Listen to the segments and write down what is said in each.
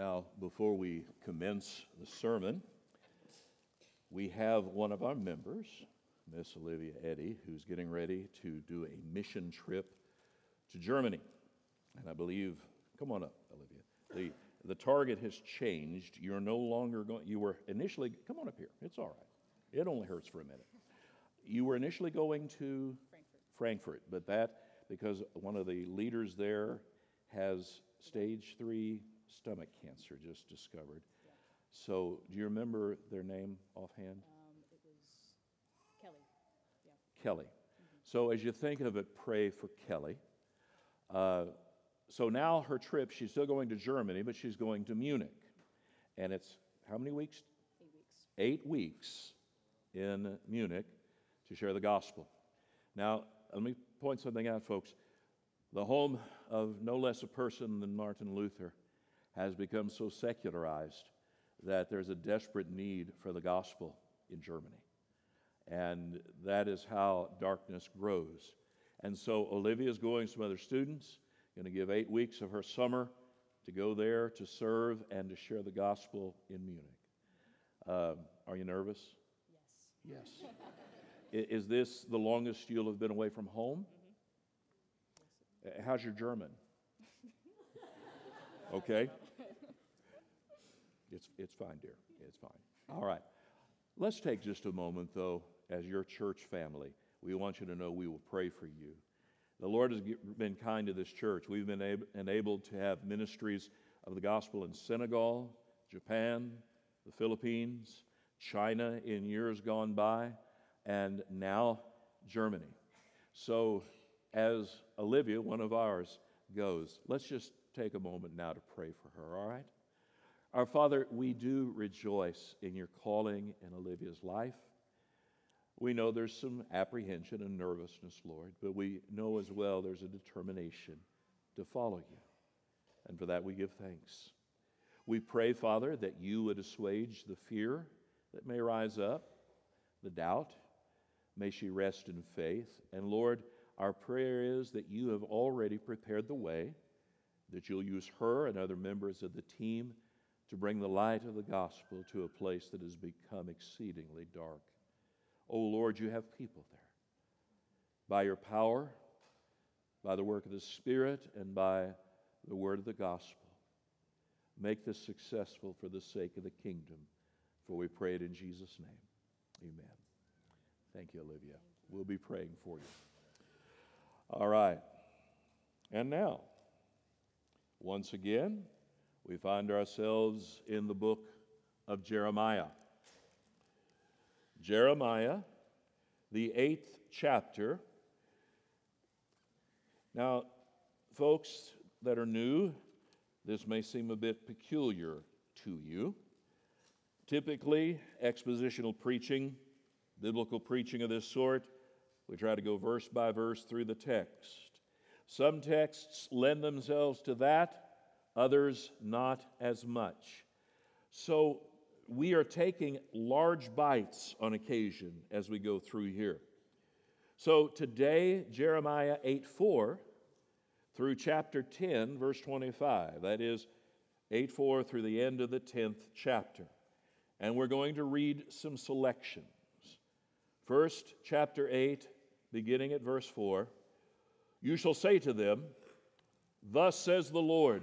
Now, before we commence the sermon, we have one of our members, Miss Olivia Eddy, who's getting ready to do a mission trip to Germany. And I believe, come on up, Olivia. The, the target has changed. You're no longer going, you were initially, come on up here. It's all right. It only hurts for a minute. You were initially going to Frankfurt. Frankfurt, but that, because one of the leaders there has stage three stomach cancer just discovered. Yeah. So, do you remember their name offhand? Um, it was Kelly. Yeah. Kelly. So, as you think of it, pray for Kelly. Uh, so now her trip, she's still going to Germany, but she's going to Munich. And it's how many weeks? Eight weeks. Eight weeks in Munich to share the gospel. Now, let me point something out, folks. The home of no less a person than Martin Luther has become so secularized that there's a desperate need for the gospel in Germany. And that is how darkness grows. And so Olivia is going, some other students, going to give eight weeks of her summer to go there to serve and to share the gospel in Munich. Um, are you nervous? Yes. Yes. Is this the longest you'll have been away from home? Uh, How's your German? Okay. It's, it's fine, dear. It's fine. All right. Let's take just a moment, though, as your church family. We want you to know we will pray for you. The Lord has been kind to this church. We've been ab- enabled to have ministries of the gospel in Senegal, Japan, the Philippines, China in years gone by, and now Germany. So, as Olivia, one of ours, goes, let's just take a moment now to pray for her, all right? Our Father, we do rejoice in your calling in Olivia's life. We know there's some apprehension and nervousness, Lord, but we know as well there's a determination to follow you. And for that we give thanks. We pray, Father, that you would assuage the fear that may rise up, the doubt. May she rest in faith. And Lord, our prayer is that you have already prepared the way, that you'll use her and other members of the team to bring the light of the gospel to a place that has become exceedingly dark. Oh Lord, you have people there. By your power, by the work of the Spirit, and by the word of the gospel. Make this successful for the sake of the kingdom, for we pray it in Jesus' name. Amen. Thank you, Olivia. We'll be praying for you. All right. And now, once again, we find ourselves in the book of Jeremiah. Jeremiah, the eighth chapter. Now, folks that are new, this may seem a bit peculiar to you. Typically, expositional preaching, biblical preaching of this sort, we try to go verse by verse through the text. Some texts lend themselves to that, others not as much. So we are taking large bites on occasion as we go through here. So today, Jeremiah 8 4 through chapter 10, verse 25. That is 8 4 through the end of the 10th chapter. And we're going to read some selections. First, chapter 8, beginning at verse 4 You shall say to them, Thus says the Lord,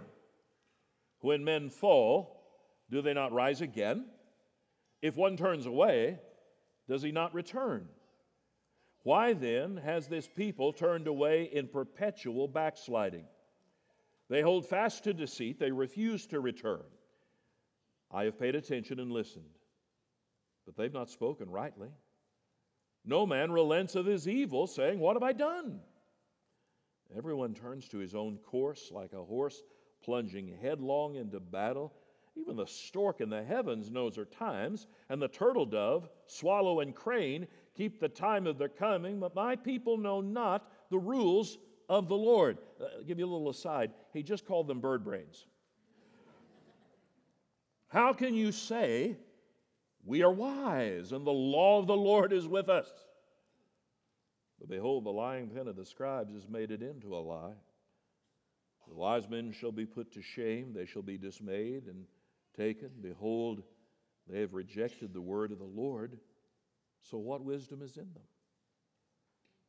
when men fall, do they not rise again? If one turns away, does he not return? Why then has this people turned away in perpetual backsliding? They hold fast to deceit, they refuse to return. I have paid attention and listened, but they've not spoken rightly. No man relents of his evil, saying, What have I done? Everyone turns to his own course like a horse plunging headlong into battle. Even the stork in the heavens knows her times, and the turtle dove, swallow, and crane keep the time of their coming, but my people know not the rules of the Lord. Uh, give you a little aside. He just called them bird brains. How can you say, We are wise, and the law of the Lord is with us? But behold, the lying pen of the scribes has made it into a lie. The wise men shall be put to shame, they shall be dismayed and taken. Behold, they have rejected the word of the Lord. So, what wisdom is in them?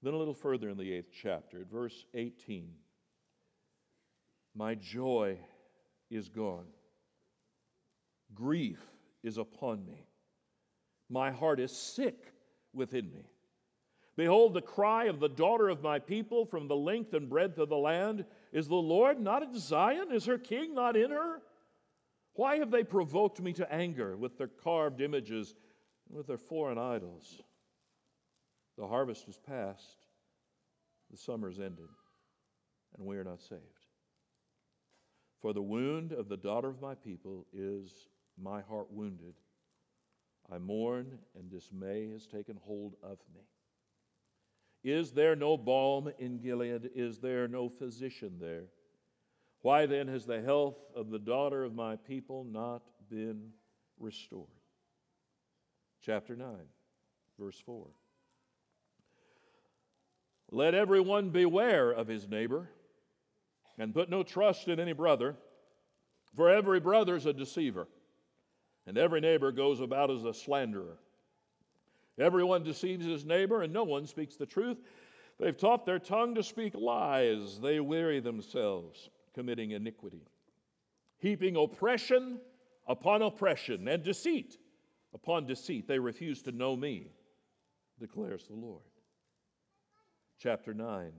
Then, a little further in the eighth chapter, at verse 18 My joy is gone, grief is upon me, my heart is sick within me. Behold, the cry of the daughter of my people from the length and breadth of the land is the Lord not in Zion? Is her king not in her? Why have they provoked me to anger with their carved images and with their foreign idols? The harvest is past, the summer's ended, and we are not saved. For the wound of the daughter of my people is my heart wounded. I mourn, and dismay has taken hold of me. Is there no balm in Gilead? Is there no physician there? Why then has the health of the daughter of my people not been restored? Chapter 9, verse 4. Let everyone beware of his neighbor and put no trust in any brother, for every brother is a deceiver, and every neighbor goes about as a slanderer. Everyone deceives his neighbor, and no one speaks the truth. They've taught their tongue to speak lies. They weary themselves, committing iniquity, heaping oppression upon oppression and deceit upon deceit. They refuse to know me, declares the Lord. Chapter 9,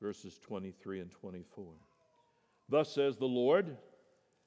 verses 23 and 24. Thus says the Lord.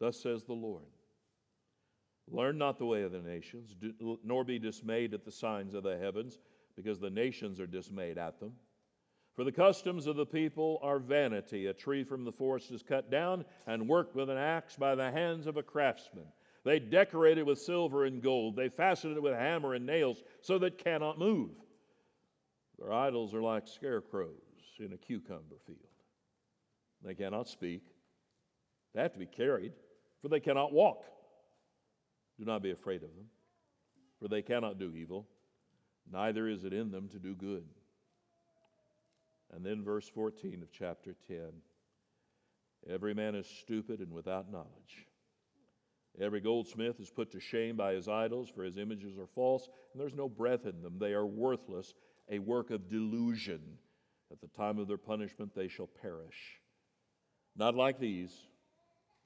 Thus says the Lord Learn not the way of the nations, nor be dismayed at the signs of the heavens, because the nations are dismayed at them. For the customs of the people are vanity. A tree from the forest is cut down and worked with an axe by the hands of a craftsman. They decorate it with silver and gold. They fasten it with hammer and nails so that it cannot move. Their idols are like scarecrows in a cucumber field. They cannot speak. They have to be carried for they cannot walk. Do not be afraid of them, for they cannot do evil, neither is it in them to do good. And then, verse 14 of chapter 10 Every man is stupid and without knowledge. Every goldsmith is put to shame by his idols, for his images are false, and there's no breath in them. They are worthless, a work of delusion. At the time of their punishment, they shall perish. Not like these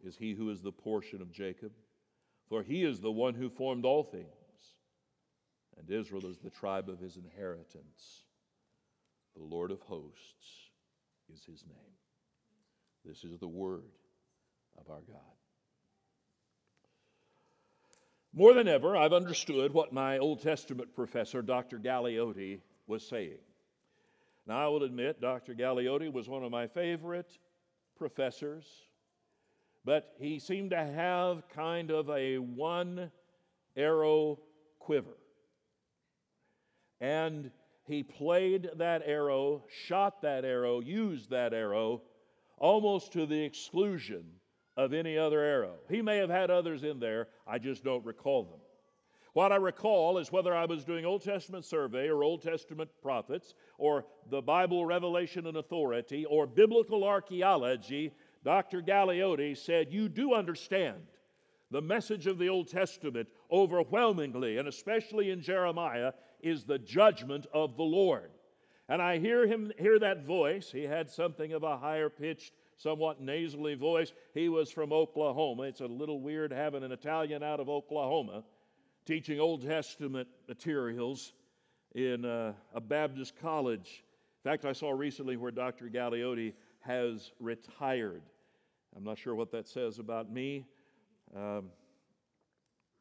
is he who is the portion of Jacob, for he is the one who formed all things, and Israel is the tribe of his inheritance. The Lord of hosts is his name. This is the word of our God. More than ever, I've understood what my Old Testament professor, Dr. Galeotti, was saying. Now, I will admit, Dr. Galeotti was one of my favorite professors but he seemed to have kind of a one arrow quiver. And he played that arrow, shot that arrow, used that arrow almost to the exclusion of any other arrow. He may have had others in there, I just don't recall them. What I recall is whether I was doing Old Testament survey or Old Testament prophets or the Bible revelation and authority or biblical archaeology, Dr. Galeotti said, You do understand the message of the Old Testament overwhelmingly, and especially in Jeremiah, is the judgment of the Lord. And I hear him hear that voice. He had something of a higher pitched, somewhat nasally voice. He was from Oklahoma. It's a little weird having an Italian out of Oklahoma teaching Old Testament materials in uh, a Baptist college. In fact, I saw recently where Dr. Galeotti has retired. I'm not sure what that says about me. Um,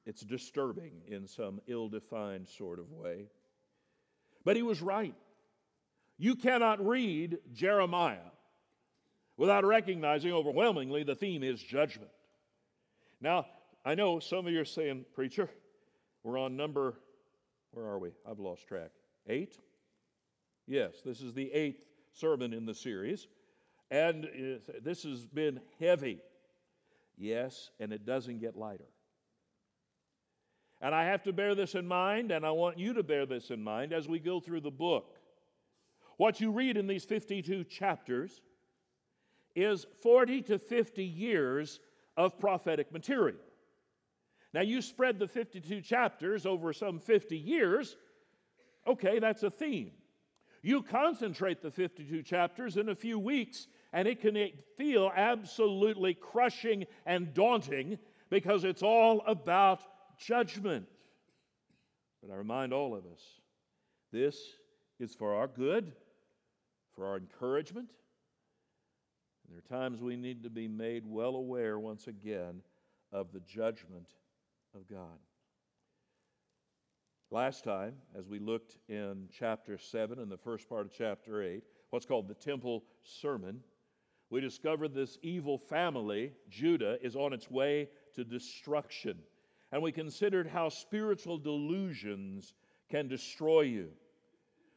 it's disturbing in some ill defined sort of way. But he was right. You cannot read Jeremiah without recognizing overwhelmingly the theme is judgment. Now, I know some of you are saying, Preacher, we're on number, where are we? I've lost track. Eight? Yes, this is the eighth sermon in the series. And this has been heavy. Yes, and it doesn't get lighter. And I have to bear this in mind, and I want you to bear this in mind as we go through the book. What you read in these 52 chapters is 40 to 50 years of prophetic material. Now, you spread the 52 chapters over some 50 years, okay, that's a theme. You concentrate the 52 chapters in a few weeks, and it can feel absolutely crushing and daunting because it's all about judgment. But I remind all of us this is for our good, for our encouragement. And there are times we need to be made well aware once again of the judgment of God. Last time, as we looked in chapter 7 and the first part of chapter 8, what's called the Temple Sermon, we discovered this evil family, Judah, is on its way to destruction. And we considered how spiritual delusions can destroy you.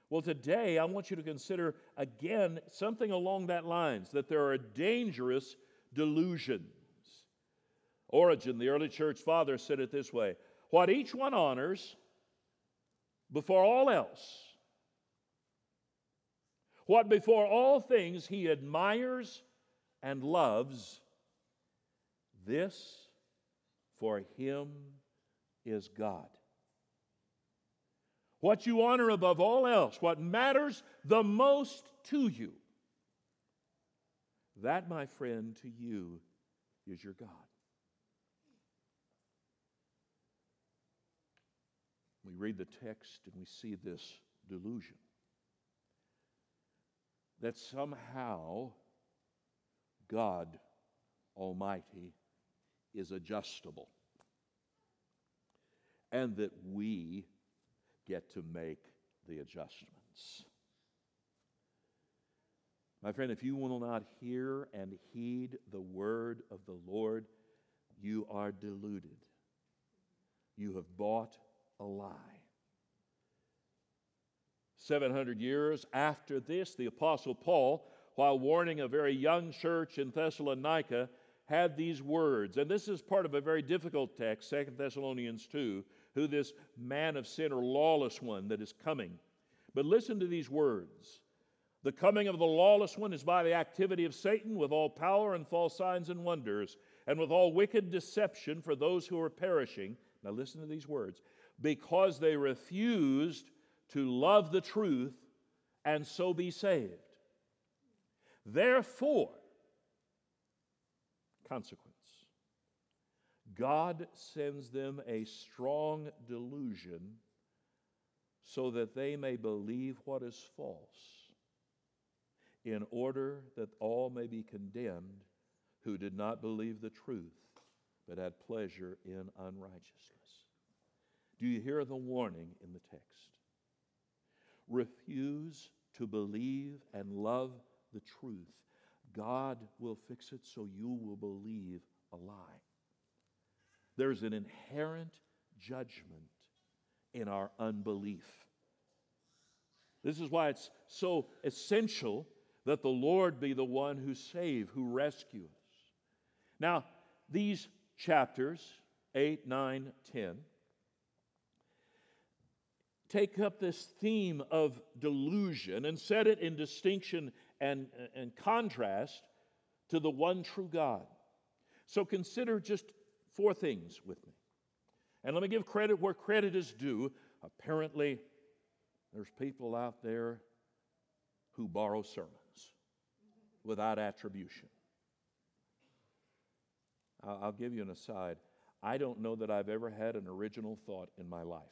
Well, today I want you to consider again something along that lines that there are dangerous delusions. Origen, the early church father, said it this way What each one honors before all else, what before all things he admires and loves, this for him is God. What you honor above all else, what matters the most to you, that, my friend, to you is your God. We read the text and we see this delusion that somehow God Almighty is adjustable and that we get to make the adjustments. My friend, if you will not hear and heed the word of the Lord, you are deluded. You have bought a lie. 700 years after this, the Apostle Paul, while warning a very young church in Thessalonica, had these words. And this is part of a very difficult text, 2 Thessalonians 2, who this man of sin or lawless one that is coming. But listen to these words. The coming of the lawless one is by the activity of Satan with all power and false signs and wonders, and with all wicked deception for those who are perishing. Now, listen to these words because they refused to love the truth and so be saved. Therefore, consequence, God sends them a strong delusion so that they may believe what is false, in order that all may be condemned who did not believe the truth, but had pleasure in unrighteousness. Do you hear the warning in the text? Refuse to believe and love the truth. God will fix it so you will believe a lie. There's an inherent judgment in our unbelief. This is why it's so essential that the Lord be the one who save, who rescue us. Now, these chapters, 8, 9, 10, take up this theme of delusion and set it in distinction and, and contrast to the one true God. So consider just four things with me. And let me give credit where credit is due. Apparently, there's people out there who borrow sermons without attribution. I'll give you an aside. I don't know that I've ever had an original thought in my life.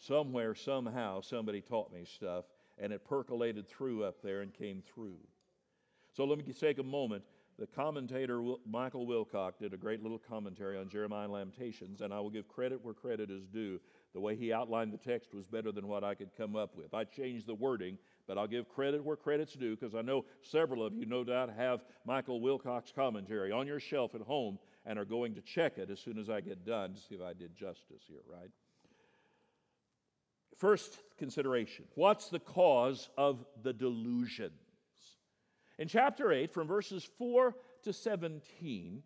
Somewhere, somehow, somebody taught me stuff, and it percolated through up there and came through. So let me take a moment. The commentator Michael Wilcock did a great little commentary on Jeremiah Lamentations, and I will give credit where credit is due. The way he outlined the text was better than what I could come up with. I changed the wording, but I'll give credit where credit's due because I know several of you, no doubt, have Michael Wilcock's commentary on your shelf at home and are going to check it as soon as I get done to see if I did justice here, right? First consideration what's the cause of the delusions? In chapter 8, from verses 4 to 17,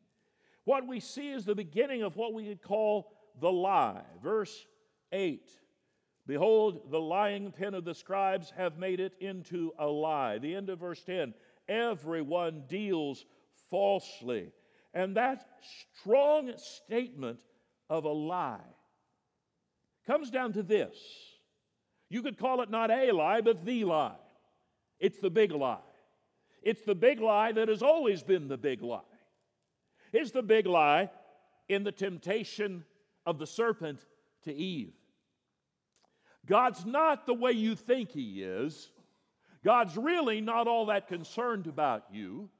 what we see is the beginning of what we could call the lie. Verse 8 Behold, the lying pen of the scribes have made it into a lie. The end of verse 10 Everyone deals falsely. And that strong statement of a lie comes down to this. You could call it not a lie, but the lie. It's the big lie. It's the big lie that has always been the big lie. It's the big lie in the temptation of the serpent to Eve. God's not the way you think He is. God's really not all that concerned about you.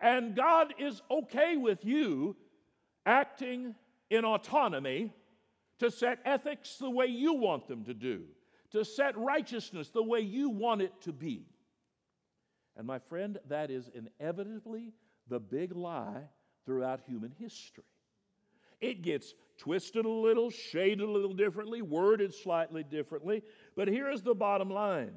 And God is okay with you acting in autonomy to set ethics the way you want them to do, to set righteousness the way you want it to be. And my friend, that is inevitably the big lie throughout human history. It gets twisted a little, shaded a little differently, worded slightly differently, but here is the bottom line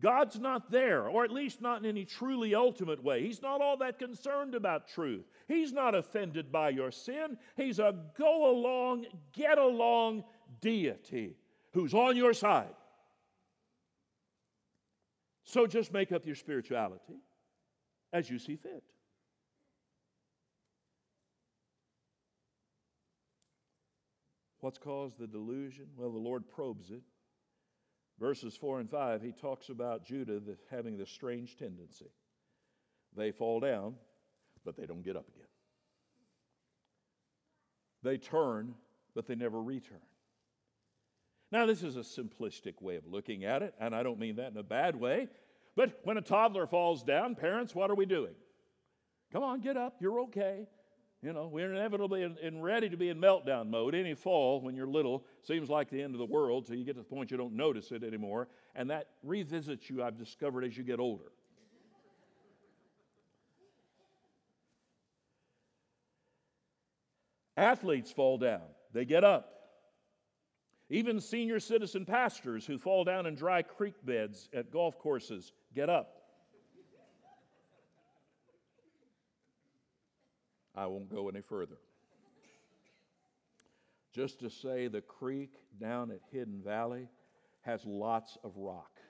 God's not there, or at least not in any truly ultimate way. He's not all that concerned about truth. He's not offended by your sin. He's a go along, get along deity who's on your side. So just make up your spirituality as you see fit. What's caused the delusion? Well, the Lord probes it. Verses 4 and 5, he talks about Judah having this strange tendency. They fall down, but they don't get up again. They turn, but they never return. Now, this is a simplistic way of looking at it, and I don't mean that in a bad way. But when a toddler falls down, parents, what are we doing? Come on, get up. You're okay. You know, we're inevitably in, in, ready to be in meltdown mode. Any fall when you're little seems like the end of the world till you get to the point you don't notice it anymore. And that revisits you, I've discovered, as you get older. Athletes fall down, they get up. Even senior citizen pastors who fall down in dry creek beds at golf courses get up. I won't go any further. Just to say, the creek down at Hidden Valley has lots of rock,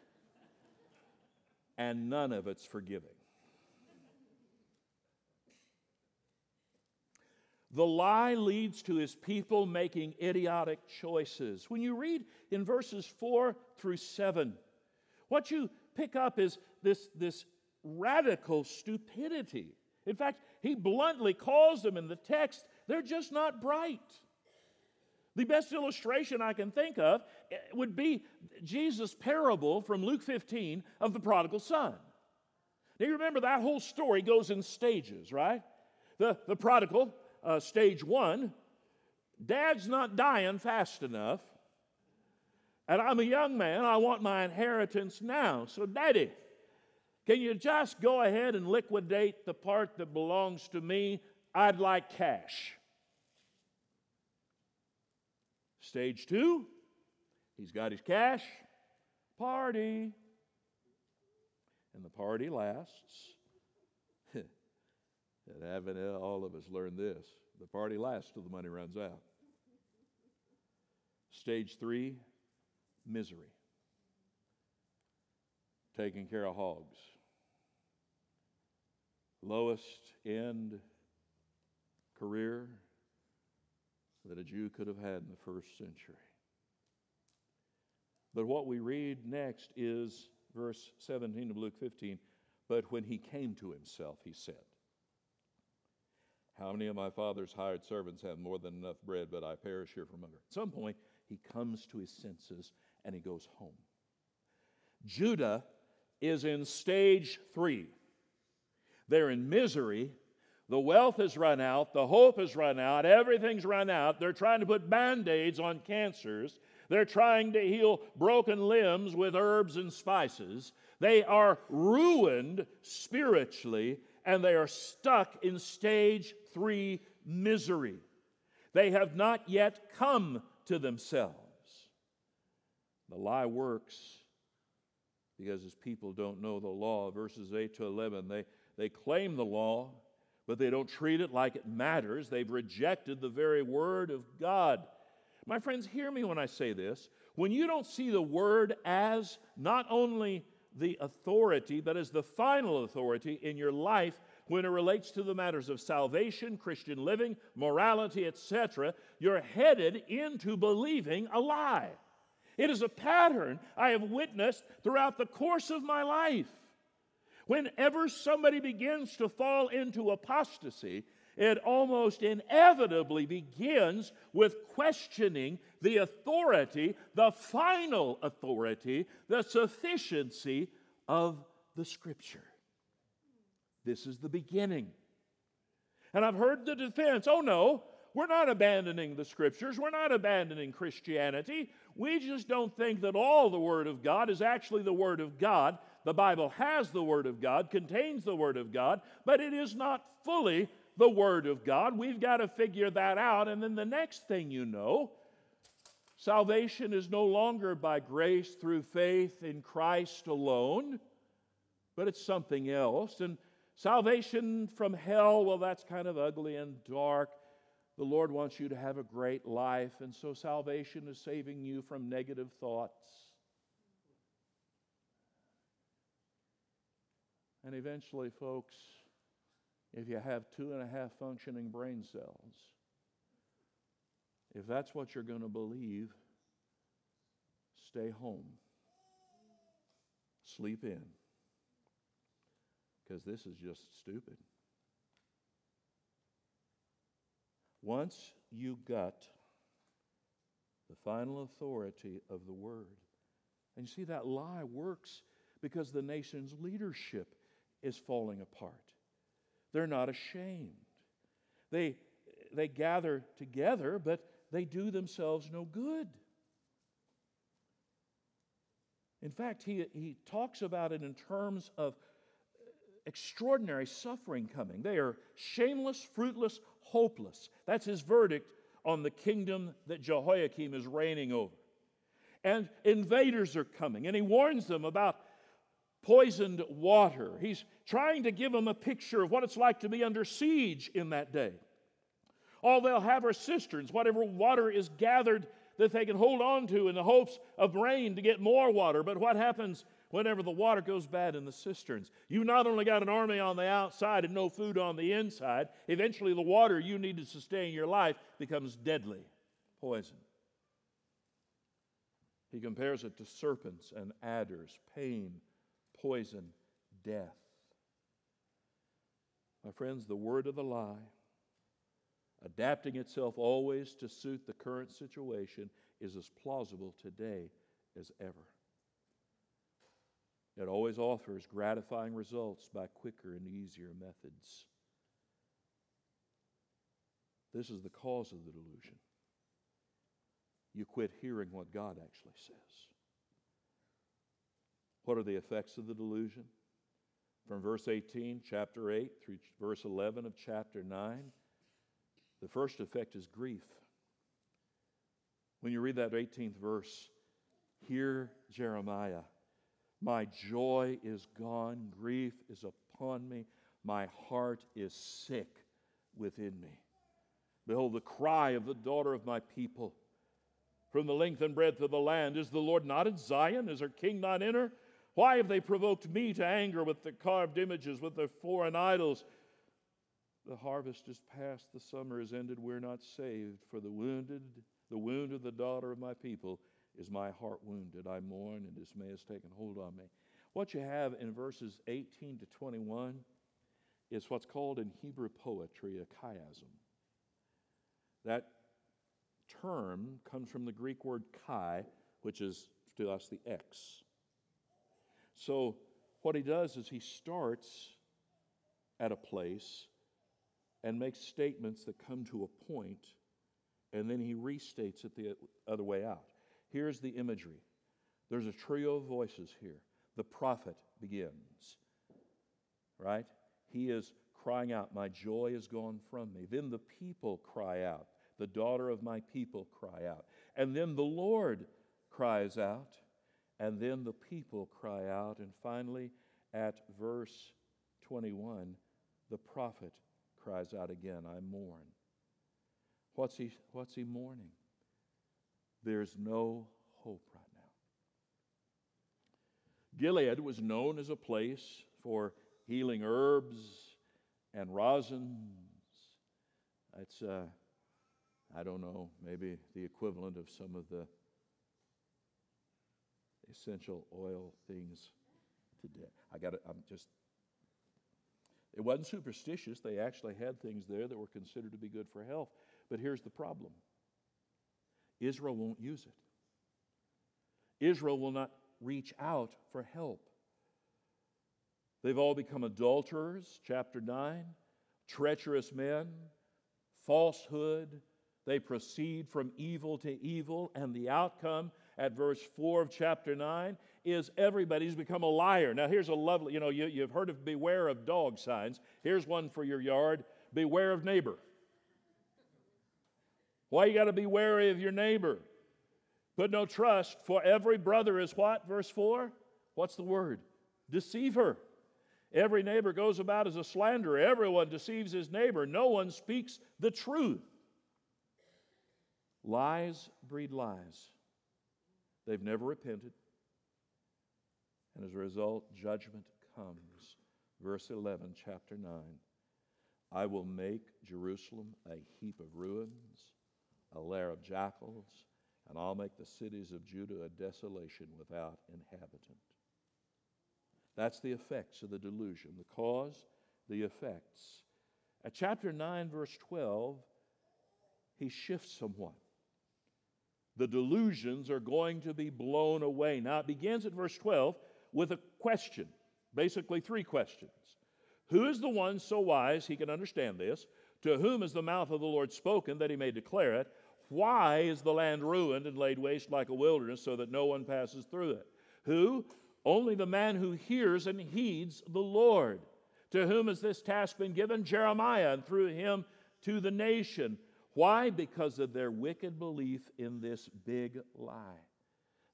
and none of it's forgiving. The lie leads to his people making idiotic choices. When you read in verses 4 through 7, what you pick up is this, this radical stupidity. In fact, he bluntly calls them in the text, they're just not bright. The best illustration I can think of eh, would be Jesus' parable from Luke 15 of the prodigal son. Now, you remember that whole story goes in stages, right? The, the prodigal, uh, stage one, dad's not dying fast enough, and I'm a young man, I want my inheritance now. So, daddy, can you just go ahead and liquidate the part that belongs to me? I'd like cash. Stage two, he's got his cash, party. And the party lasts. And haven't all of us learned this? The party lasts till the money runs out. Stage three, misery. Taking care of hogs lowest end career that a Jew could have had in the first century. But what we read next is verse 17 of Luke 15. But when he came to himself, he said, How many of my father's hired servants have more than enough bread, but I perish here from hunger? At some point, he comes to his senses and he goes home. Judah is in stage three. They're in misery. The wealth has run out. The hope has run out. Everything's run out. They're trying to put band aids on cancers. They're trying to heal broken limbs with herbs and spices. They are ruined spiritually and they are stuck in stage three misery. They have not yet come to themselves. The lie works because his people don't know the law. Verses 8 to 11, they, they claim the law, but they don't treat it like it matters. They've rejected the very word of God. My friends, hear me when I say this. When you don't see the word as not only the authority, that is the final authority in your life when it relates to the matters of salvation, Christian living, morality, etc., you're headed into believing a lie. It is a pattern I have witnessed throughout the course of my life. Whenever somebody begins to fall into apostasy, it almost inevitably begins with questioning the authority, the final authority, the sufficiency of the Scripture. This is the beginning. And I've heard the defense oh no, we're not abandoning the Scriptures, we're not abandoning Christianity. We just don't think that all the Word of God is actually the Word of God. The Bible has the Word of God, contains the Word of God, but it is not fully the Word of God. We've got to figure that out. And then the next thing you know, salvation is no longer by grace through faith in Christ alone, but it's something else. And salvation from hell, well, that's kind of ugly and dark. The Lord wants you to have a great life, and so salvation is saving you from negative thoughts. And eventually, folks, if you have two and a half functioning brain cells, if that's what you're going to believe, stay home. Sleep in. Because this is just stupid. Once you got the final authority of the Word, and you see that lie works because the nation's leadership is falling apart. They're not ashamed. They, they gather together, but they do themselves no good. In fact, he, he talks about it in terms of extraordinary suffering coming. They are shameless, fruitless, hopeless. That's his verdict on the kingdom that Jehoiakim is reigning over. And invaders are coming, and he warns them about poisoned water. He's trying to give them a picture of what it's like to be under siege in that day. All they'll have are cisterns, whatever water is gathered that they can hold on to in the hopes of rain to get more water. But what happens whenever the water goes bad in the cisterns. You not only got an army on the outside and no food on the inside, eventually the water you need to sustain your life becomes deadly poison. He compares it to serpents and adders, pain, poison, death. My friends, the word of the lie, adapting itself always to suit the current situation, is as plausible today as ever. It always offers gratifying results by quicker and easier methods. This is the cause of the delusion. You quit hearing what God actually says. What are the effects of the delusion? From verse 18, chapter 8, through verse 11 of chapter 9, the first effect is grief. When you read that 18th verse, hear Jeremiah my joy is gone, grief is upon me, my heart is sick within me. Behold, the cry of the daughter of my people. From the length and breadth of the land, is the Lord not in Zion? Is her king not in her? Why have they provoked me to anger with the carved images, with their foreign idols? The harvest is past, the summer is ended, we're not saved. For the wounded, the wound of the daughter of my people is my heart wounded. I mourn, and dismay has taken hold on me. What you have in verses 18 to 21 is what's called in Hebrew poetry a chiasm. That term comes from the Greek word chi, which is to us the X. So, what he does is he starts at a place and makes statements that come to a point, and then he restates it the other way out. Here's the imagery there's a trio of voices here the prophet begins. Right? He is crying out, My joy is gone from me. Then the people cry out. The daughter of my people cry out. And then the Lord cries out. And then the people cry out. And finally, at verse 21, the prophet cries out again, I mourn. What's he, what's he mourning? There's no hope right now. Gilead was known as a place for healing herbs and rosins. It's, uh, I don't know, maybe the equivalent of some of the essential oil things today. I got I'm just, it wasn't superstitious. They actually had things there that were considered to be good for health. But here's the problem Israel won't use it. Israel will not reach out for help. They've all become adulterers, chapter 9, treacherous men, falsehood. They proceed from evil to evil, and the outcome at verse 4 of chapter 9 is everybody's become a liar. Now, here's a lovely, you know, you, you've heard of beware of dog signs. Here's one for your yard beware of neighbor. Why you got to be wary of your neighbor? Put no trust, for every brother is what? Verse 4? What's the word? Deceiver. Every neighbor goes about as a slanderer. Everyone deceives his neighbor. No one speaks the truth. Lies breed lies. They've never repented. And as a result, judgment comes. Verse 11, chapter 9 I will make Jerusalem a heap of ruins, a lair of jackals, and I'll make the cities of Judah a desolation without inhabitant. That's the effects of the delusion, the cause, the effects. At chapter 9, verse 12, he shifts somewhat the delusions are going to be blown away. Now, it begins at verse 12 with a question, basically, three questions. Who is the one so wise he can understand this? To whom is the mouth of the Lord spoken that he may declare it? Why is the land ruined and laid waste like a wilderness so that no one passes through it? Who? Only the man who hears and heeds the Lord. To whom has this task been given? Jeremiah, and through him to the nation. Why? Because of their wicked belief in this big lie.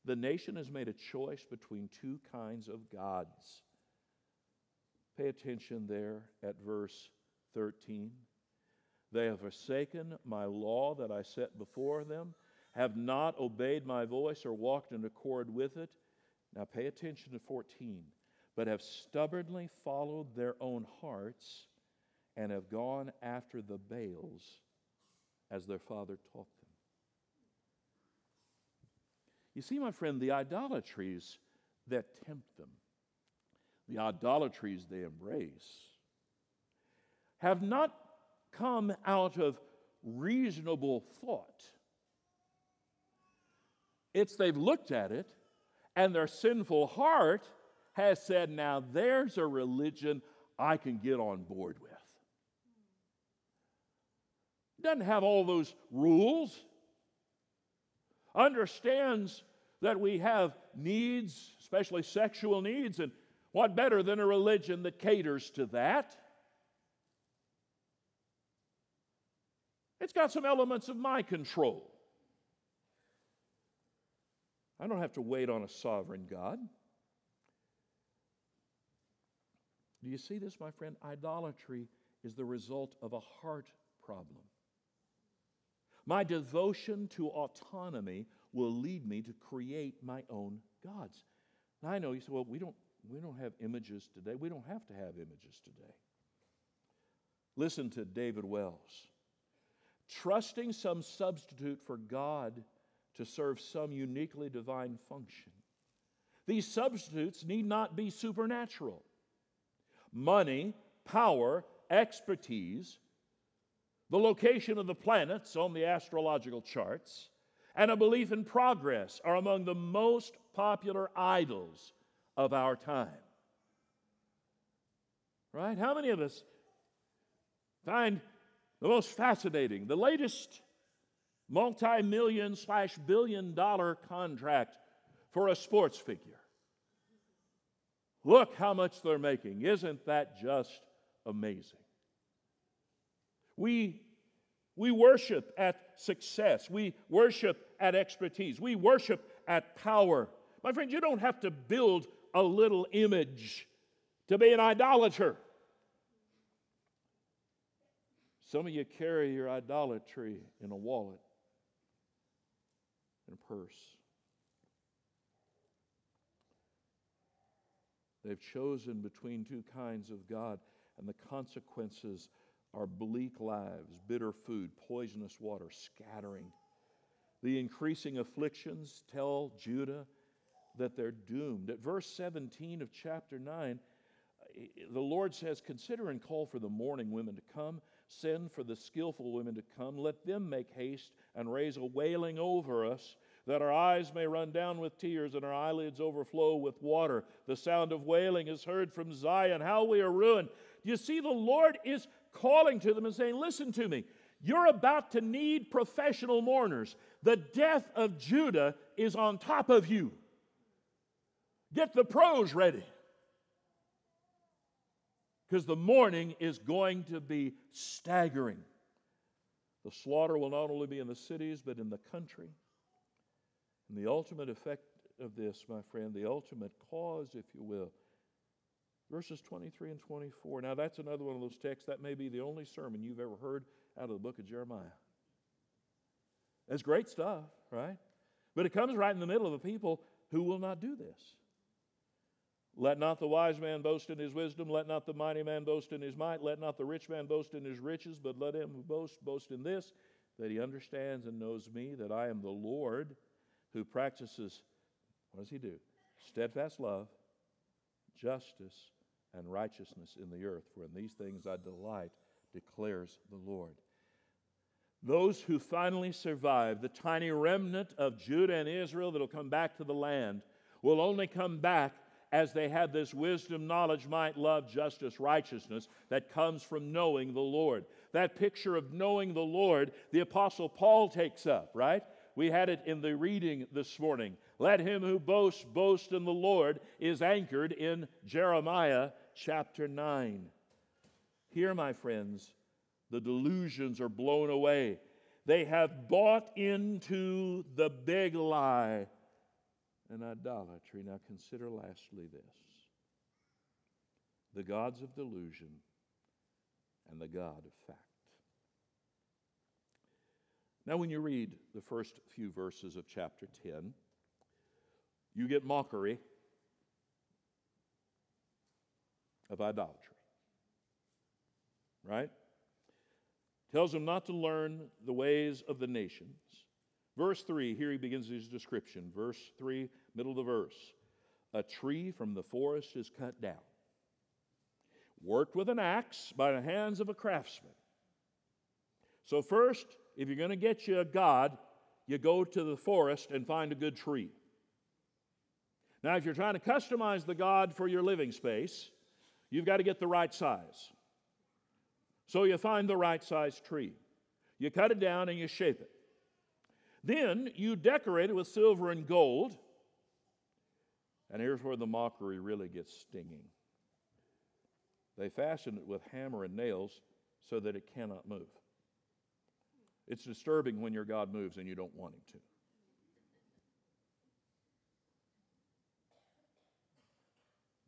The nation has made a choice between two kinds of gods. Pay attention there at verse 13. They have forsaken my law that I set before them, have not obeyed my voice or walked in accord with it. Now pay attention to 14. But have stubbornly followed their own hearts and have gone after the Baals as their father taught them. You see, my friend, the idolatries that tempt them, the idolatries they embrace, have not come out of reasonable thought. It's they've looked at it, and their sinful heart has said, Now there's a religion I can get on board with doesn't have all those rules, understands that we have needs, especially sexual needs, and what better than a religion that caters to that? It's got some elements of my control. I don't have to wait on a sovereign God. Do you see this, my friend? Idolatry is the result of a heart problem. My devotion to autonomy will lead me to create my own gods. Now I know you say, well, we don't, we don't have images today. We don't have to have images today. Listen to David Wells. Trusting some substitute for God to serve some uniquely divine function. These substitutes need not be supernatural. Money, power, expertise the location of the planets on the astrological charts, and a belief in progress are among the most popular idols of our time. Right? How many of us find the most fascinating, the latest multi million slash billion dollar contract for a sports figure? Look how much they're making. Isn't that just amazing? We, we worship at success, we worship at expertise, we worship at power. My friend, you don't have to build a little image to be an idolater. Some of you carry your idolatry in a wallet, in a purse. They've chosen between two kinds of God, and the consequences are bleak lives, bitter food, poisonous water, scattering. The increasing afflictions tell Judah that they're doomed. At verse 17 of chapter 9, the Lord says, Consider and call for the mourning women to come, send for the skillful women to come, let them make haste and raise a wailing over us that our eyes may run down with tears and our eyelids overflow with water. The sound of wailing is heard from Zion. How we are ruined. Do you see, the Lord is calling to them and saying, Listen to me. You're about to need professional mourners. The death of Judah is on top of you. Get the pros ready. Because the mourning is going to be staggering. The slaughter will not only be in the cities, but in the country. And the ultimate effect of this, my friend, the ultimate cause, if you will, verses 23 and 24. Now, that's another one of those texts. That may be the only sermon you've ever heard out of the book of Jeremiah. That's great stuff, right? But it comes right in the middle of a people who will not do this. Let not the wise man boast in his wisdom, let not the mighty man boast in his might, let not the rich man boast in his riches, but let him who boasts boast in this, that he understands and knows me, that I am the Lord who practices, what does he do? Steadfast love, justice, and righteousness in the earth. For in these things I delight, declares the Lord. Those who finally survive, the tiny remnant of Judah and Israel that'll come back to the land, will only come back as they have this wisdom, knowledge, might, love, justice, righteousness that comes from knowing the Lord. That picture of knowing the Lord, the Apostle Paul takes up, right? We had it in the reading this morning. Let him who boasts boast in the Lord is anchored in Jeremiah chapter 9. Here, my friends, the delusions are blown away. They have bought into the big lie and idolatry. Now, consider lastly this the gods of delusion and the God of fact. Now, when you read the first few verses of chapter 10, you get mockery of idolatry. Right? Tells them not to learn the ways of the nations. Verse 3, here he begins his description. Verse 3, middle of the verse. A tree from the forest is cut down, worked with an axe by the hands of a craftsman. So, first, if you're going to get you a God, you go to the forest and find a good tree. Now, if you're trying to customize the God for your living space, you've got to get the right size. So you find the right size tree. You cut it down and you shape it. Then you decorate it with silver and gold. And here's where the mockery really gets stinging. They fasten it with hammer and nails so that it cannot move. It's disturbing when your God moves and you don't want him to.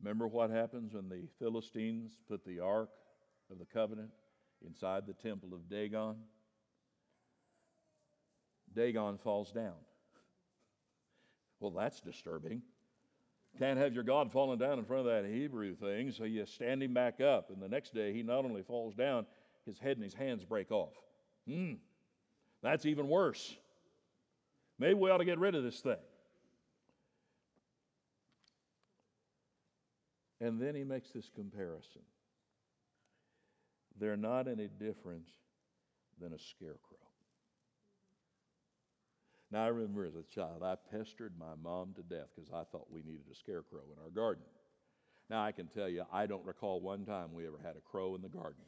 Remember what happens when the Philistines put the Ark of the Covenant inside the temple of Dagon? Dagon falls down. Well, that's disturbing. Can't have your God falling down in front of that Hebrew thing, so you stand him back up. And the next day, he not only falls down, his head and his hands break off. Hmm. That's even worse. Maybe we ought to get rid of this thing. And then he makes this comparison. They're not any different than a scarecrow. Now, I remember as a child, I pestered my mom to death because I thought we needed a scarecrow in our garden. Now, I can tell you, I don't recall one time we ever had a crow in the garden.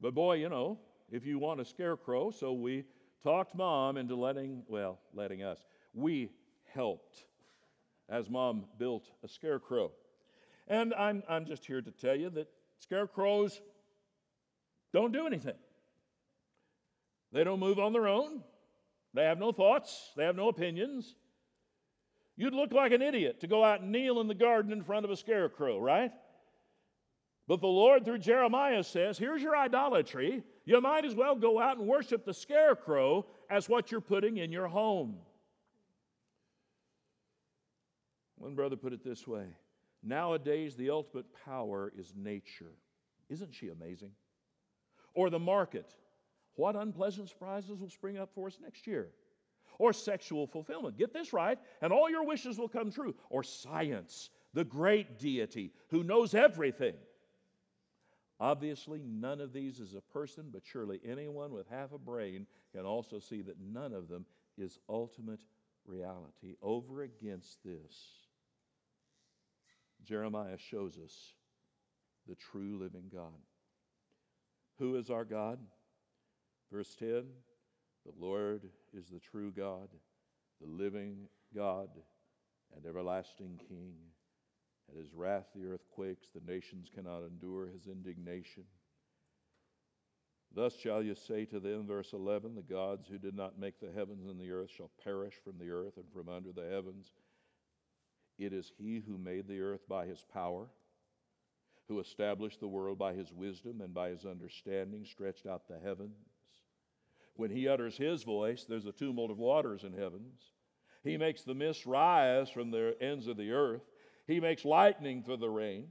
But boy, you know, if you want a scarecrow. So we talked mom into letting, well, letting us. We helped as mom built a scarecrow. And I'm, I'm just here to tell you that scarecrows don't do anything. They don't move on their own. They have no thoughts. They have no opinions. You'd look like an idiot to go out and kneel in the garden in front of a scarecrow, right? But the Lord, through Jeremiah, says, Here's your idolatry. You might as well go out and worship the scarecrow as what you're putting in your home. One brother put it this way Nowadays, the ultimate power is nature. Isn't she amazing? Or the market. What unpleasant surprises will spring up for us next year? Or sexual fulfillment. Get this right, and all your wishes will come true. Or science, the great deity who knows everything. Obviously, none of these is a person, but surely anyone with half a brain can also see that none of them is ultimate reality. Over against this, Jeremiah shows us the true living God. Who is our God? Verse 10 The Lord is the true God, the living God, and everlasting King. At his wrath the earth quakes, the nations cannot endure his indignation. Thus shall you say to them, verse 11 The gods who did not make the heavens and the earth shall perish from the earth and from under the heavens. It is he who made the earth by his power, who established the world by his wisdom and by his understanding, stretched out the heavens. When he utters his voice, there's a tumult of waters in heavens. He makes the mist rise from the ends of the earth. He makes lightning for the rain.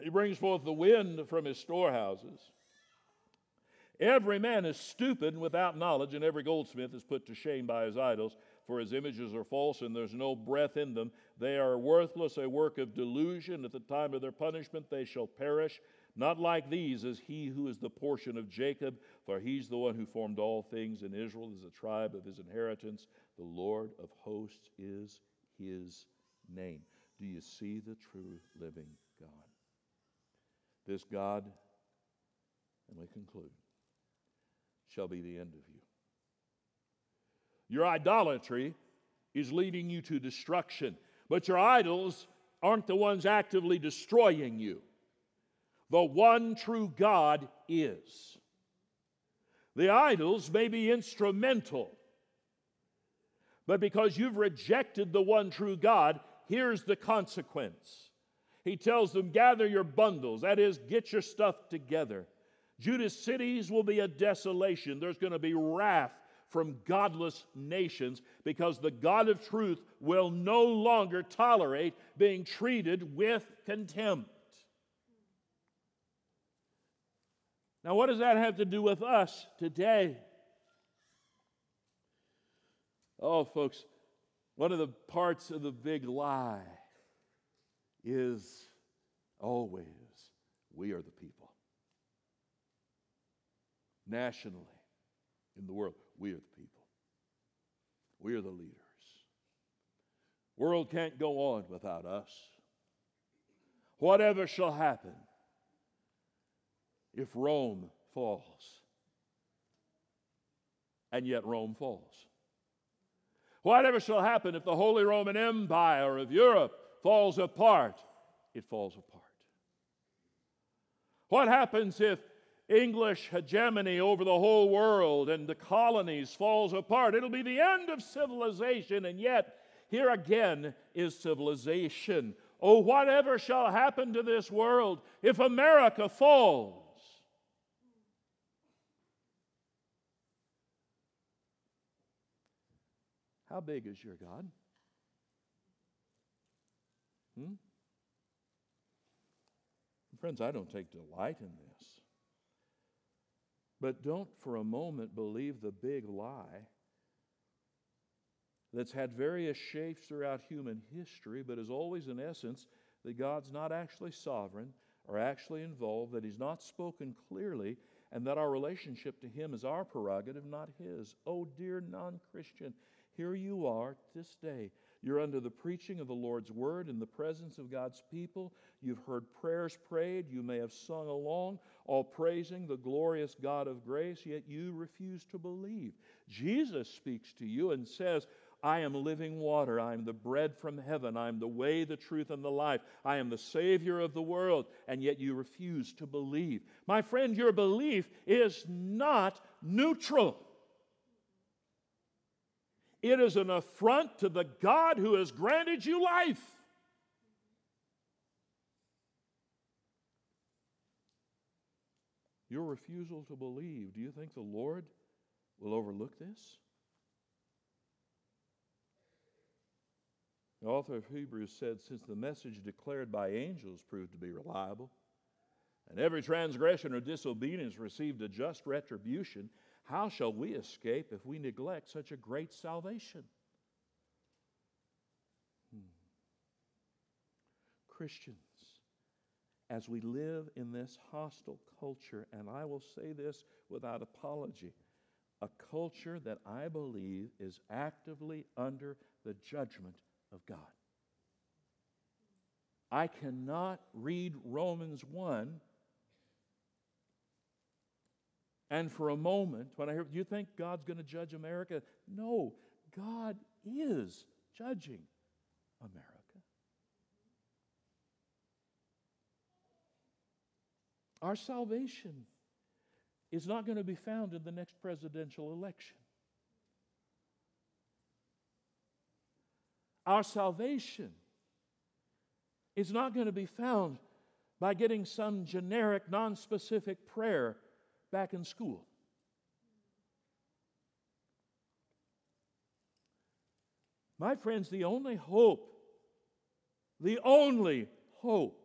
He brings forth the wind from his storehouses. Every man is stupid and without knowledge, and every goldsmith is put to shame by his idols, for his images are false and there's no breath in them. They are worthless, a work of delusion. At the time of their punishment, they shall perish. Not like these is he who is the portion of Jacob, for he's the one who formed all things, and Israel is the tribe of his inheritance. The Lord of hosts is his name. Do you see the true living God? This God, and we conclude, shall be the end of you. Your idolatry is leading you to destruction, but your idols aren't the ones actively destroying you. The one true God is. The idols may be instrumental, but because you've rejected the one true God, here's the consequence. He tells them, Gather your bundles, that is, get your stuff together. Judah's cities will be a desolation. There's going to be wrath from godless nations because the God of truth will no longer tolerate being treated with contempt. Now, what does that have to do with us today? Oh, folks, one of the parts of the big lie is always we are the people. Nationally, in the world, we are the people. We are the leaders. World can't go on without us. Whatever shall happen if Rome falls, and yet Rome falls. Whatever shall happen if the Holy Roman Empire of Europe falls apart, it falls apart. What happens if English hegemony over the whole world and the colonies falls apart? It'll be the end of civilization, and yet here again is civilization. Oh, whatever shall happen to this world if America falls? How big is your God? Hmm? Friends, I don't take delight in this. But don't for a moment believe the big lie that's had various shapes throughout human history, but is always, in essence, that God's not actually sovereign or actually involved, that He's not spoken clearly, and that our relationship to Him is our prerogative, not His. Oh, dear non Christian, here you are this day. You're under the preaching of the Lord's word in the presence of God's people. You've heard prayers prayed. You may have sung along, all praising the glorious God of grace, yet you refuse to believe. Jesus speaks to you and says, I am living water. I am the bread from heaven. I am the way, the truth, and the life. I am the Savior of the world. And yet you refuse to believe. My friend, your belief is not neutral. It is an affront to the God who has granted you life. Your refusal to believe, do you think the Lord will overlook this? The author of Hebrews said, Since the message declared by angels proved to be reliable, and every transgression or disobedience received a just retribution, how shall we escape if we neglect such a great salvation? Hmm. Christians, as we live in this hostile culture, and I will say this without apology, a culture that I believe is actively under the judgment of God. I cannot read Romans 1 and for a moment, when I hear, you think God's going to judge America? No, God is judging America. Our salvation is not going to be found in the next presidential election. Our salvation is not going to be found by getting some generic, non-specific prayer back in school. My friends, the only hope, the only hope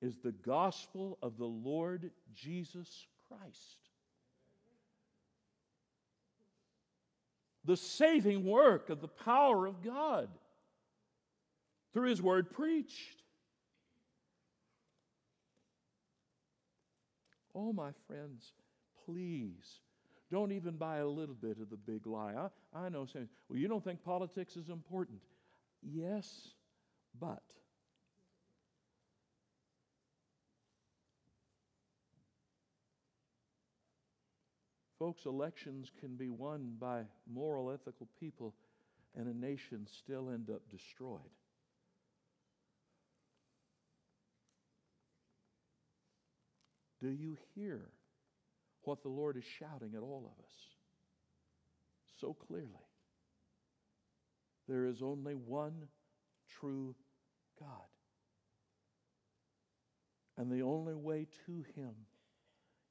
is the gospel of the Lord Jesus Christ. The saving work of the power of God through His Word preached. Oh, my friends, please don't even buy a little bit of the big lie. I, I know saying, well, you don't think politics is important. Yes, but. Folks, elections can be won by moral, ethical people, and a nation still end up destroyed. Do you hear what the Lord is shouting at all of us so clearly? There is only one true God. And the only way to Him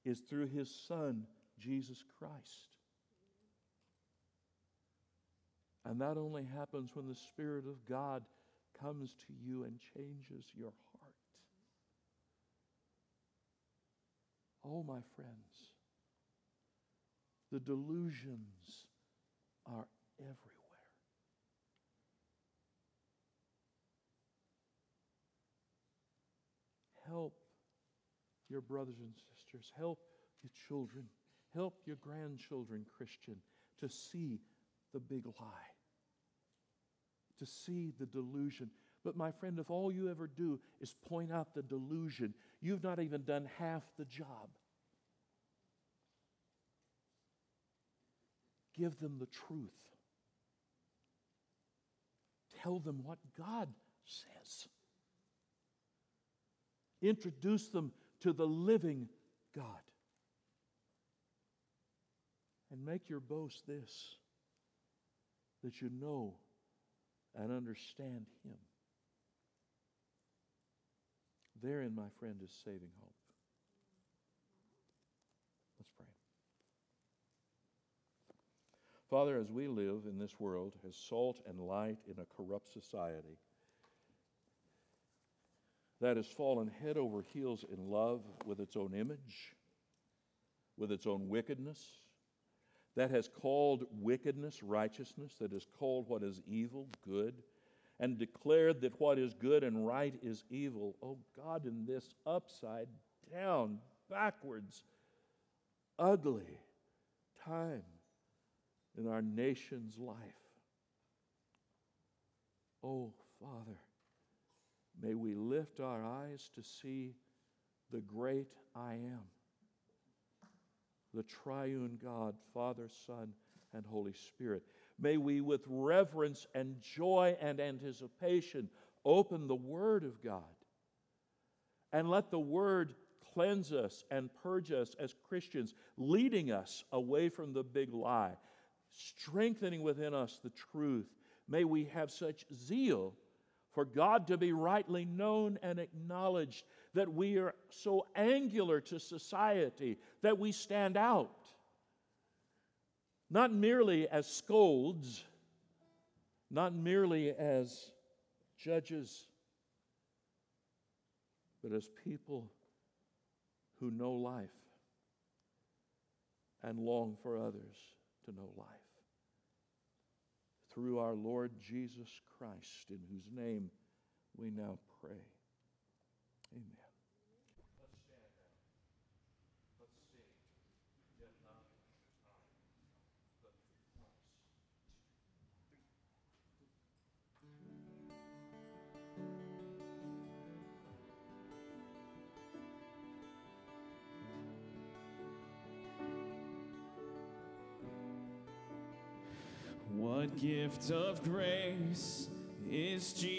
is through His Son, Jesus Christ. And that only happens when the Spirit of God comes to you and changes your heart. Oh, my friends, the delusions are everywhere. Help your brothers and sisters, help your children, help your grandchildren, Christian, to see the big lie, to see the delusion. But, my friend, if all you ever do is point out the delusion, you've not even done half the job. Give them the truth. Tell them what God says. Introduce them to the living God. And make your boast this that you know and understand Him. Therein, my friend, is saving hope. Let's pray. Father, as we live in this world as salt and light in a corrupt society that has fallen head over heels in love with its own image, with its own wickedness, that has called wickedness righteousness, that has called what is evil good, and declared that what is good and right is evil. Oh God, in this upside down, backwards, ugly time in our nation's life. Oh, Father, may we lift our eyes to see the great I am, the triune God, Father, Son, and Holy Spirit. May we, with reverence and joy and anticipation, open the Word of God and let the Word cleanse us and purge us as Christians, leading us away from the big lie, strengthening within us the truth. May we have such zeal for God to be rightly known and acknowledged that we are so angular to society that we stand out not merely as scolds, not merely as judges, but as people who know life and long for others to know life. Through our Lord Jesus Christ, in whose name we now pray. Amen. Gift of grace is Jesus?